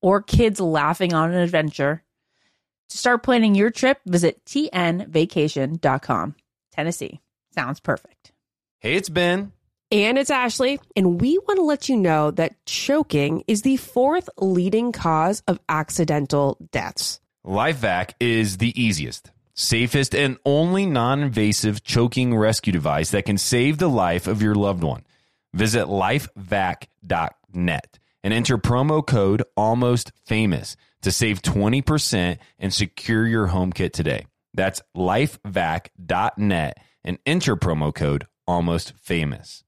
or kids laughing on an adventure. To start planning your trip, visit tnvacation.com. Tennessee sounds perfect. Hey, it's Ben. And it's Ashley, and we want to let you know that choking is the fourth leading cause of accidental deaths. LifeVac is the easiest, safest, and only non invasive choking rescue device that can save the life of your loved one. Visit lifevac.net and enter promo code almost famous to save 20% and secure your home kit today. That's lifevac.net and enter promo code almost famous.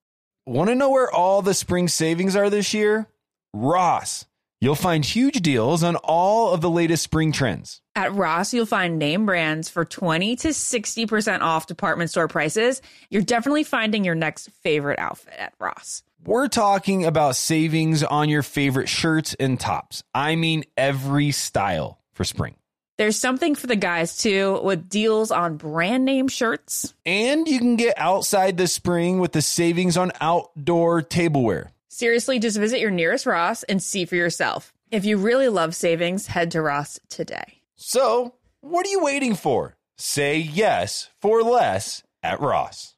Want to know where all the spring savings are this year? Ross. You'll find huge deals on all of the latest spring trends. At Ross, you'll find name brands for 20 to 60% off department store prices. You're definitely finding your next favorite outfit at Ross. We're talking about savings on your favorite shirts and tops. I mean, every style for spring. There's something for the guys too, with deals on brand name shirts. And you can get outside this spring with the savings on outdoor tableware. Seriously, just visit your nearest Ross and see for yourself. If you really love savings, head to Ross today. So, what are you waiting for? Say yes for less at Ross.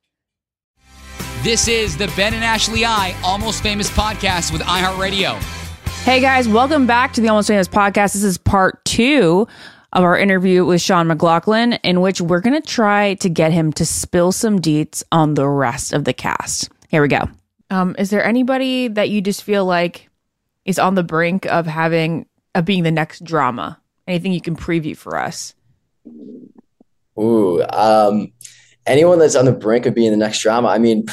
This is the Ben and Ashley I Almost Famous podcast with iHeartRadio. Hey guys, welcome back to the Almost Famous podcast. This is part two of our interview with Sean McLaughlin, in which we're going to try to get him to spill some deets on the rest of the cast. Here we go. Um, is there anybody that you just feel like is on the brink of having of being the next drama? Anything you can preview for us? Ooh, um, anyone that's on the brink of being the next drama. I mean,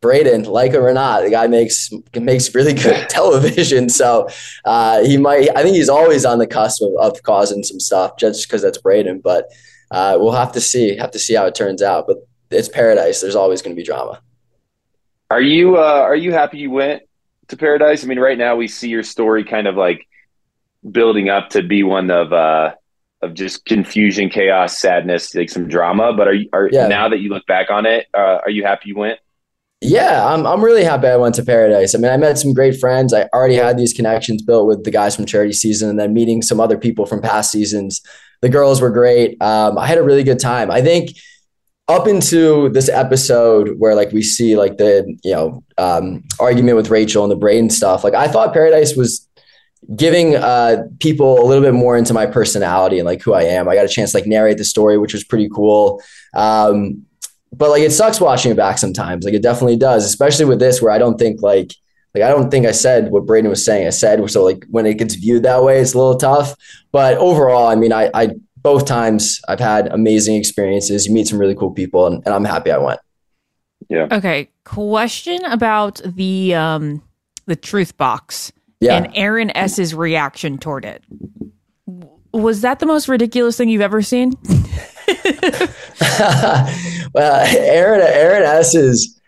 Brayden, like him or not, the guy makes makes really good television. So uh, he might. I think he's always on the cusp of, of causing some stuff, just because that's Brayden. But uh, we'll have to see. Have to see how it turns out. But it's paradise. There's always going to be drama. Are you uh, are you happy you went to paradise? I mean, right now we see your story kind of like building up to be one of uh, of just confusion, chaos, sadness, like some drama. But are you are Yeah. now that you look back on it, uh, are you happy you went? Yeah, I'm I'm really happy I went to Paradise. I mean, I met some great friends. I already had these connections built with the guys from charity season, and then meeting some other people from past seasons. The girls were great. Um, I had a really good time. I think up into this episode where like we see like the you know um, argument with Rachel and the brain stuff. Like I thought Paradise was giving uh, people a little bit more into my personality and like who I am. I got a chance to like narrate the story, which was pretty cool. Um, but like it sucks watching it back sometimes. Like it definitely does, especially with this where I don't think like like I don't think I said what Brayden was saying. I said so like when it gets viewed that way, it's a little tough. But overall, I mean, I, I both times I've had amazing experiences. You meet some really cool people, and, and I'm happy I went. Yeah. Okay, question about the um the truth box Yeah. and Aaron S's reaction toward it. Was that the most ridiculous thing you've ever seen? well, Aaron Aaron S is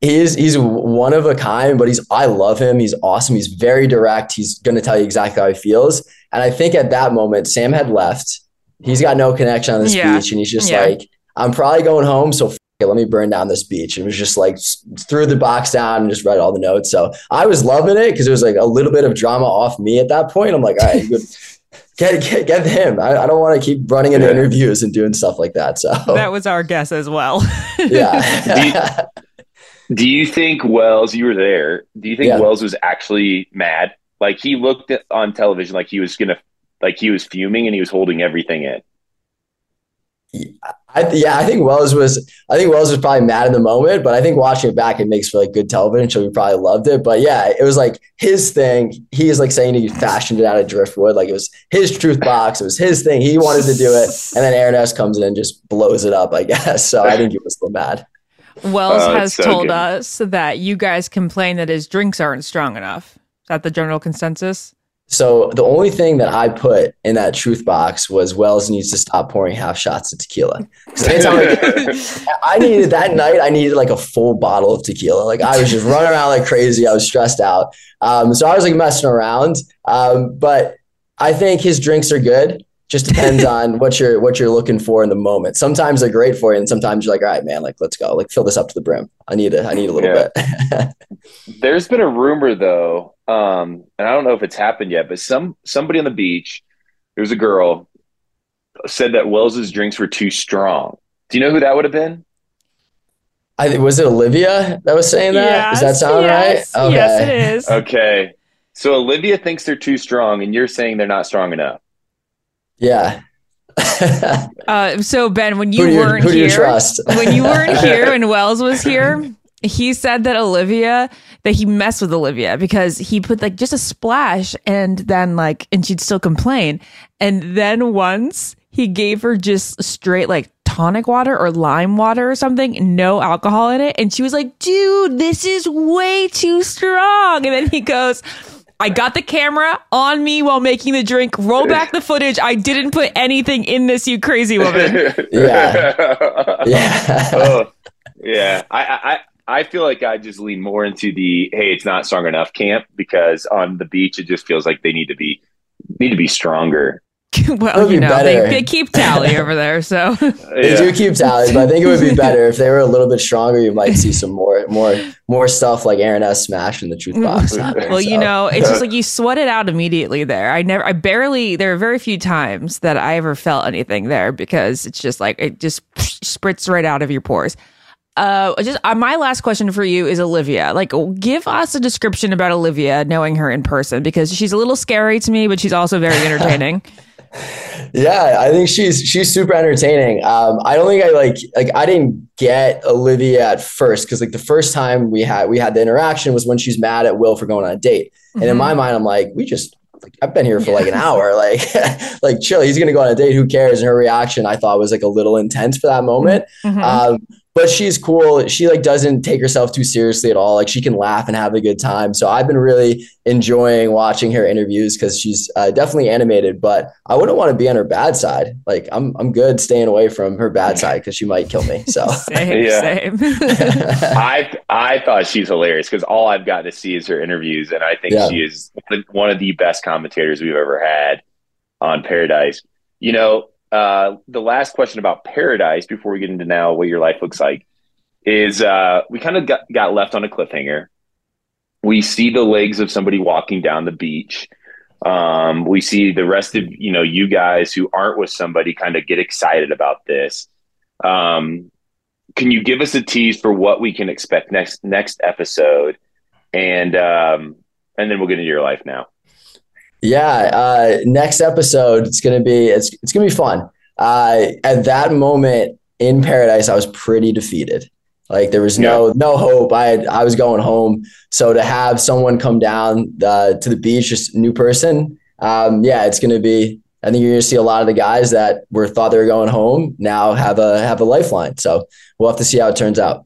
he's he's one of a kind, but he's I love him. He's awesome. He's very direct. He's going to tell you exactly how he feels. And I think at that moment, Sam had left. He's got no connection on this Yeah. beach, and he's just Yeah. like, "I'm probably going home, so f- it, let me burn down this beach." And it was just like threw the box down and just read all the notes. So I was loving it because it was like a little bit of drama off me at that point. I'm like, all right, good. Get, get, get him. I, I don't want to keep running into Yeah. interviews and doing stuff like that. So That was our guess as well. yeah. Do you think Wells? You were there. Do you think Yeah. Wells was actually mad? Like he looked at, on television like he was gonna, like he was fuming and he was holding everything in. I, yeah, I think Wells was. I think Wells was probably mad in the moment, but I think watching it back, it makes for like good television. So we probably loved it. But yeah, it was like his thing. He is like saying he fashioned it out of driftwood. Like it was his truth box. It was his thing. He wanted to do it, and then Aaron S comes in and just blows it up. I guess. So I think he was still mad. Wells oh, has so told good. us that you guys complain that his drinks aren't strong enough. Is that the general consensus? So the only thing that I put in that truth box was Wells needs to stop pouring half shots of tequila. I needed that night. I needed like a full bottle of tequila. Like I was just running around like crazy. I was stressed out. Um, so I was like messing around. Um, but I think his drinks are good. Just depends on what you're what you're looking for in the moment. Sometimes they're great for you, and sometimes you're like, all right, man, like let's go, like fill this up to the brim. I need a I need a little yeah. bit. There's been a rumor though um, and I don't know if it's happened yet, but some somebody on the beach, there was a girl, said that Wells's drinks were too strong. Do you know who that would have been? I was it Olivia that was saying that. Yes, Does that sound yes, right? Okay. Yes, it is. Okay. So Olivia thinks they're too strong, and you're saying they're not strong enough. Yeah. uh, so Ben, when you, you weren't here, when you weren't here and Wells was here, he said that Olivia that he messed with Olivia because he put like just a splash and then like and she'd still complain. And then once he gave her just straight like tonic water or lime water or something, no alcohol in it. And she was like, dude, this is way too strong. And then he goes, I got the camera on me while making the drink. Roll back the footage. I didn't put anything in this, you crazy woman. yeah. Yeah. oh, yeah. I, I, I feel like I just lean more into the hey, it's not strong enough camp because on the beach it just feels like they need to be need to be stronger. well, you know, they, they, keep tally over there, so they yeah. do keep tally. But I think it would be better if they were a little bit stronger. You might see some more, more, more stuff like Aaron S. Smash in the truth box. well, so. you know, it's just like you sweat it out immediately there. I never, I barely. There are very few times that I ever felt anything there because it's just like it just spritz right out of your pores. Uh, just uh, my last question for you is Olivia. Like, give us a description about Olivia, knowing her in person, because she's a little scary to me, but she's also very entertaining. Yeah, I think she's she's super entertaining. Um, I don't think I like like I didn't get Olivia at first because like the first time we had we had the interaction was when she's mad at Will for going on a date, mm-hmm. and in mm-hmm. my mind I'm like, we just like I've been here for like an hour, like like chill. He's gonna go on a date. Who cares? And her reaction I thought was like a little intense for that moment. Mm-hmm. Um, but she's cool. She like doesn't take herself too seriously at all. Like she can laugh and have a good time. So I've been really enjoying watching her interviews because she's uh, definitely animated. But I wouldn't want to be on her bad side. Like I'm I'm good staying away from her bad side because she might kill me. So same, same. I I thought she's hilarious because all I've gotten to see is her interviews, and I think yeah. she is one of the best commentators we've ever had on Paradise. You know, uh, the last question about paradise before we get into now what your life looks like is uh, we kind of got, got left on a cliffhanger. We see the legs of somebody walking down the beach. Um, we see the rest of you know you guys who aren't with somebody kind of get excited about this. Um, can you give us a tease for what we can expect next next episode, and um, and then we'll get into your life now. Yeah, uh, next episode it's gonna be it's it's gonna be fun. Uh, at that moment in paradise, I was pretty defeated. Like there was no yeah. no hope. I had, I was going home. So to have someone come down uh, to the beach, just a new person, um, yeah, it's gonna be. I think you're gonna see a lot of the guys that were thought they were going home now have a have a lifeline. So we'll have to see how it turns out.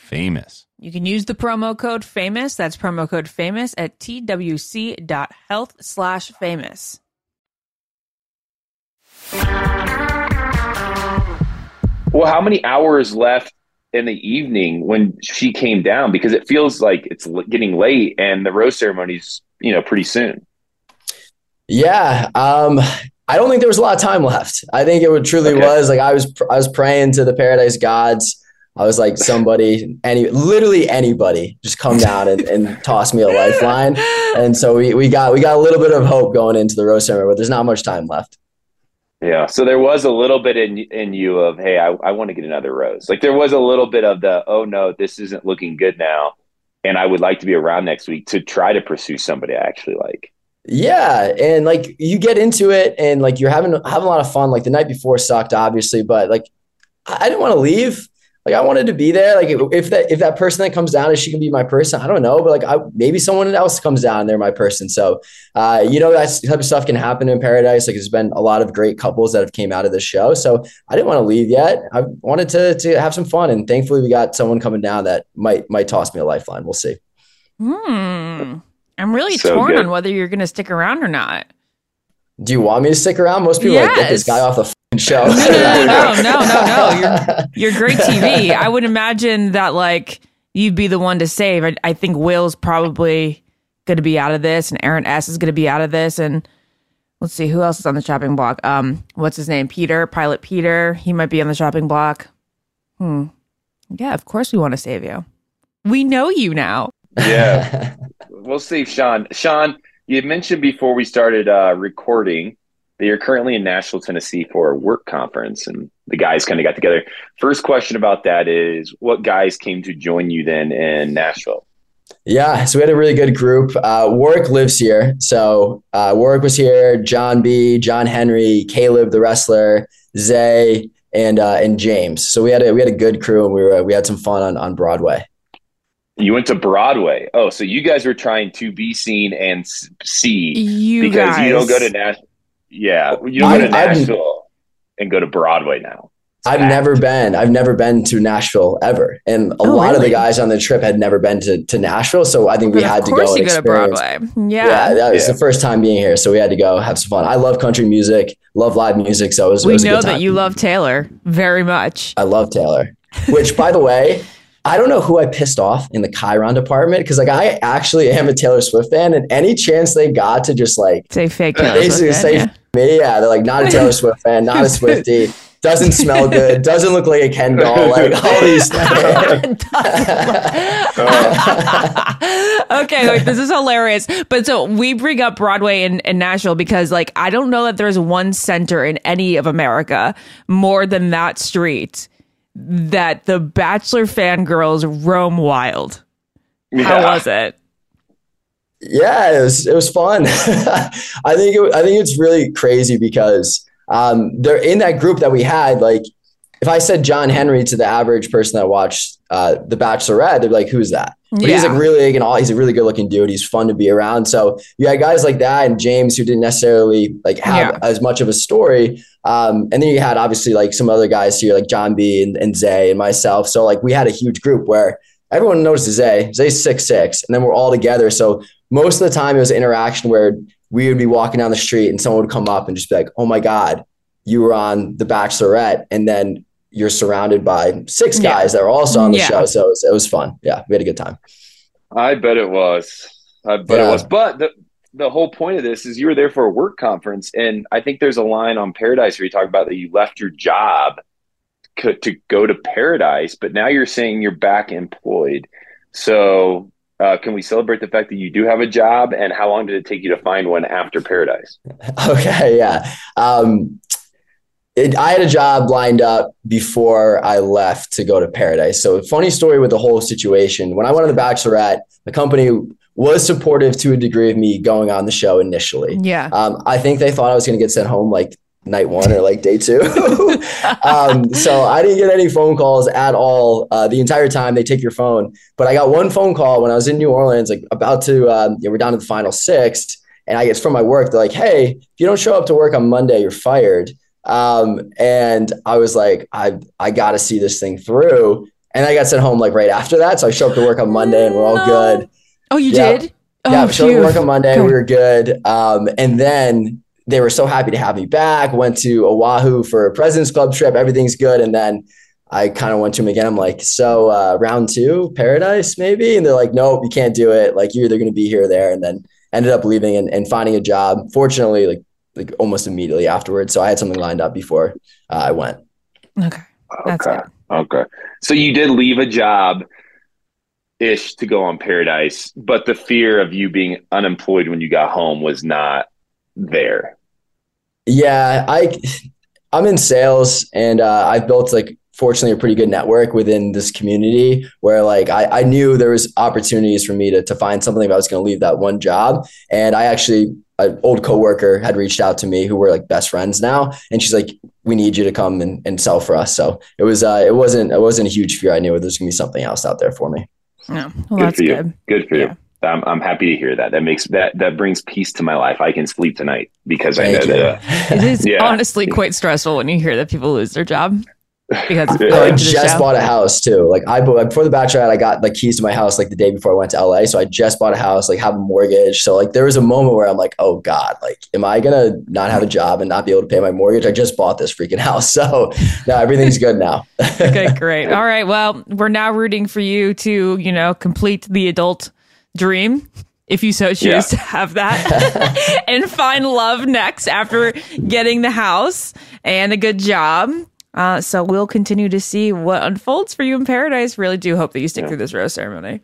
famous. You can use the promo code famous. That's promo code famous at twc.health slash famous. Well, how many hours left in the evening when she came down? Because it feels like it's getting late and the rose ceremony's, you know, pretty soon. Yeah. Um, I don't think there was a lot of time left. I think it would truly okay. was like I was I was praying to the paradise gods I was like, somebody, any, literally anybody, just come down and, and toss me a lifeline. And so we, we got we got a little bit of hope going into the rose ceremony, but there's not much time left. Yeah, so there was a little bit in in you of, hey, I, I want to get another rose. Like there was a little bit of the, oh no, this isn't looking good now, and I would like to be around next week to try to pursue somebody I actually like. Yeah, and like you get into it, and like you're having having a lot of fun. Like the night before sucked, obviously, but like I didn't want to leave like I wanted to be there. Like if that if that person that comes down, is she can be my person? I don't know, but like I, maybe someone else comes down, and they're my person. So uh, you know that type of stuff can happen in paradise. Like there's been a lot of great couples that have came out of this show. So I didn't want to leave yet. I wanted to to have some fun, and thankfully we got someone coming down that might might toss me a lifeline. We'll see. Hmm. I'm really so torn good. on whether you're going to stick around or not. Do you want me to stick around? Most people yes. like get this guy off the show. No, no, no, no, no, no, no. You're, you're great TV. I would imagine that like you'd be the one to save. I, I think Will's probably going to be out of this, and Aaron S is going to be out of this, and let's see who else is on the chopping block. Um, what's his name? Peter, Pilot Peter. He might be on the chopping block. Hmm. Yeah, of course we want to save you. We know you now. Yeah, we'll see, Sean. Sean, you mentioned before we started uh, recording that you're currently in Nashville, Tennessee for a work conference, and the guys kind of got together. First question about that is what guys came to join you then in Nashville? Yeah, so we had a really good group. Uh, Warwick lives here. So uh, Warwick was here, John B, John Henry, Caleb, the wrestler, Zay, and uh, and James. So we had a we had a good crew, and we were we had some fun on on Broadway. You went to Broadway. Oh, so you guys were trying to be seen and s- see You because guys. you don't go to Nashville. Yeah, you don't I- go to I've- Nashville and go to Broadway now. I've never been. I've never been to Nashville ever, and a Oh, lot of the guys on the trip had never been to, to Nashville. So I think we Then had of to course go. you and go to experience- Broadway. Yeah, Yeah. that was Yeah. the first time being here, so we had to go have some fun. I love country music, love live music, so it was. it we was a know good that you love Taylor very much. I love Taylor. Which, by the way, I don't know who I pissed off in the chyron department because, like, I actually am a Taylor Swift fan, and any chance they got to just like Say fake Taylor basically Swift say fan, me, yeah, they're like not a Taylor Swift fan, not a Swiftie, doesn't smell good, doesn't look like a Ken doll, like all these. okay, wait, this is hilarious. But so we bring up Broadway in, in Nashville because, like, I don't know that there's one center in any of America more than that street that the Bachelor fangirls roam wild. How was it? yeah, it was it was fun. I think it, I think it's really crazy because um, they're in that group that we had. Like, if I said John Henry to the average person that watched uh, The Bachelorette, they'd be like, "Who's that?" But he's like really like an all. He's a really good looking dude. He's fun to be around. So you had guys like that and James who didn't necessarily like have Yeah. as much of a story. Um, and then you had obviously like some other guys here like John B and, and Zay and myself. So like we had a huge group where everyone knows Zay. Zay's six six, and then we're all together. So most of the time it was an interaction where we would be walking down the street and someone would come up and just be like, "Oh my god, you were on The Bachelorette," and then you're surrounded by six Yeah. guys that were also on the Yeah. show. So it was, it was fun. Yeah, we had a good time. I bet it was. I bet Yeah. it was. But the the whole point of this is you were there for a work conference, and I think there's a line on Paradise where you talk about that you left your job co- to go to Paradise, but now you're saying you're back employed. So. Uh, can we celebrate the fact that you do have a job, and how long did it take you to find one after Paradise? Okay, yeah. Um, it, I had a job lined up before I left to go to Paradise. So, funny story with the whole situation. When I went on The Bachelorette, the company was supportive to a degree of me going on the show initially. Yeah. Um, I think they thought I was going to get sent home like night one or like day two. um, so I didn't get any phone calls at all uh, the entire time. They take your phone, but I got one phone call when I was in New Orleans, like about to. Um, you know, we're down to the final six, and I guess from my work. They're like, "Hey, if you don't show up to work on Monday, you're fired." Um, and I was like, "I I got to see this thing through." And I got sent home like right after that. So I show up to work on Monday, and we're all good Oh, you Yeah. did? Oh, yeah, showed up to phew. work on Monday. Okay. We were good. Um, and then they were so happy to have me back. Went to Oahu for a President's Club trip. Everything's good. And then I kind of went to him again. I'm like, so uh, round two, Paradise, maybe? And they're like, nope, you can't do it. Like you're either going to be here or there. And then ended up leaving and, and finding a job. Fortunately, like like almost immediately afterwards. So I had something lined up before uh, I went. Okay. That's okay. good. Okay. So you did leave a job ish to go on Paradise, but the fear of you being unemployed when you got home was not there. Yeah, I I'm in sales and uh, I've built like fortunately a pretty good network within this community where like I, I knew there was opportunities for me to, to find something if I was going to leave that one job. And I actually an old coworker had reached out to me who were like best friends now. And she's like, we need you to come and, and sell for us. So it was, uh, it wasn't, it wasn't a huge fear. I knew there's gonna be something else out there for me. No. Well, Good that's for you. good. Good for Yeah. you. I'm, I'm happy to hear that. That makes that that brings peace to my life. I can sleep tonight because I know you. that. Uh, It is Yeah. honestly quite stressful when you hear that people lose their job because Yeah. I going to the just show. bought a house too. Like I bought before the bachelorette, I got like keys to my house like the day before I went to LA. So I just bought a house, like have a mortgage. So like there was a moment where I'm like, oh God, like am I gonna not have a job and not be able to pay my mortgage? I just bought this freaking house. So now everything's good now. okay, great. All right. Well, we're now rooting for you to, you know, complete the adult dream. If you so choose Yeah. to have that and find love next after getting the house and a good job. Uh, so we'll continue to see what unfolds for you in paradise. Really do hope that you stick through this rose ceremony.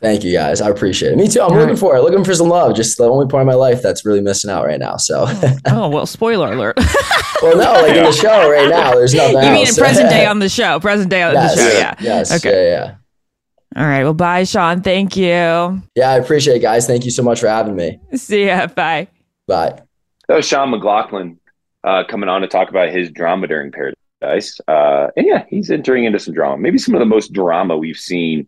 Thank you guys. I appreciate it. Me too. I'm All looking right. for it. Looking for some love. Just the only part of my life that's really missing out right now. So Oh, well, spoiler alert. well no, like in the show right now, there's nothing you else. mean in present day on the show? Present day on yes, the show, yeah. Yes. Okay. Yeah, yeah. All right. Well, bye, Sean. Thank you. Yeah, I appreciate it, guys. Thank you so much for having me. See ya. Bye. Bye. That was Sean McLaughlin uh, coming on to talk about his drama during Paradise. Uh, and yeah, he's entering into some drama. Maybe some of the most drama we've seen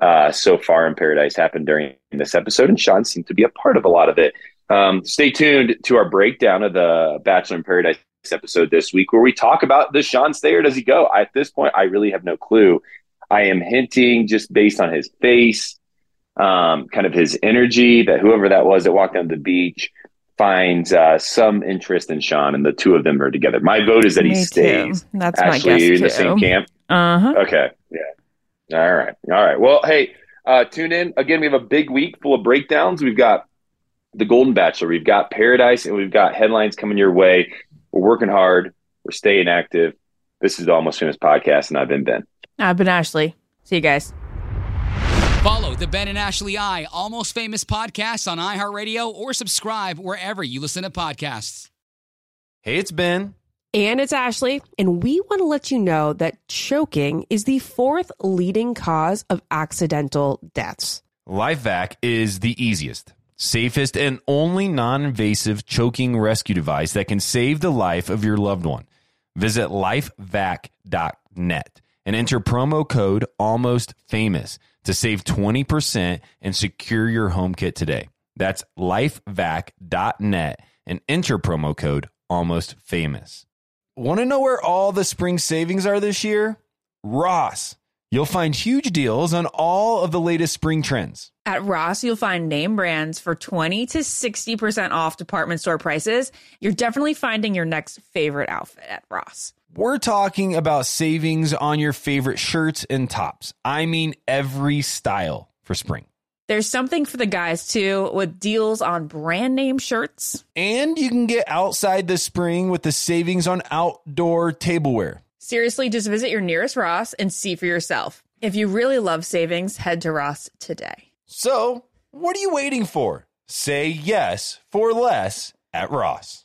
uh, so far in Paradise happened during this episode, and Sean seemed to be a part of a lot of it. Um, stay tuned to our breakdown of the Bachelor in Paradise episode this week, where we talk about does Sean stay or does he go? At this point, I really have no clue. I am hinting just based on his face, um, kind of his energy, that whoever that was that walked down the beach finds uh, some interest in Sean, and the two of them are together. My vote is that he Me too. stays. That's Ashley, my guess you in too. the same camp. Uh huh. Okay. Yeah. All right. All right. Well, hey, uh, tune in. Again, we have a big week full of breakdowns. We've got the Golden Bachelor, we've got Paradise, and we've got headlines coming your way. We're working hard. We're staying active. This is the Almost Famous podcast, and I've been Ben. I've been Ashley. See you guys. Follow the Ben and Ashley I Almost Famous podcast on iHeartRadio or subscribe wherever you listen to podcasts. Hey, it's Ben. And it's Ashley, and we want to let you know that choking is the fourth leading cause of accidental deaths. LifeVac is the easiest, safest, and only non invasive choking rescue device that can save the life of your loved one. Visit lifevac.net and enter promo code almost famous to save 20% and secure your home kit today. That's lifevac.net and enter promo code almost famous. Want to know where all the spring savings are this year? Ross. You'll find huge deals on all of the latest spring trends. At Ross, you'll find name brands for 20 to 60% off department store prices. You're definitely finding your next favorite outfit at Ross. We're talking about savings on your favorite shirts and tops. I mean, every style for spring. There's something for the guys too, with deals on brand name shirts. And you can get outside this spring with the savings on outdoor tableware. Seriously, just visit your nearest Ross and see for yourself. If you really love savings, head to Ross today. So, what are you waiting for? Say yes for less at Ross.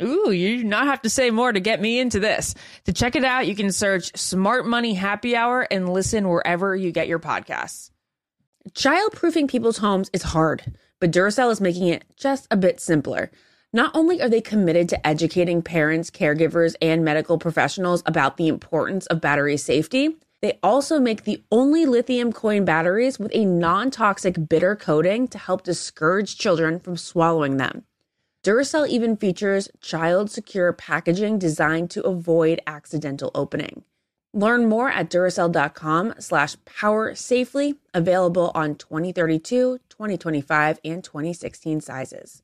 Ooh, you do not have to say more to get me into this. To check it out, you can search Smart Money Happy Hour and listen wherever you get your podcasts. Childproofing people's homes is hard, but Duracell is making it just a bit simpler. Not only are they committed to educating parents, caregivers, and medical professionals about the importance of battery safety, they also make the only lithium coin batteries with a non toxic bitter coating to help discourage children from swallowing them. Duracell even features child secure packaging designed to avoid accidental opening. Learn more at Duracell.com slash power safely, available on 2032, 2025, and 2016 sizes.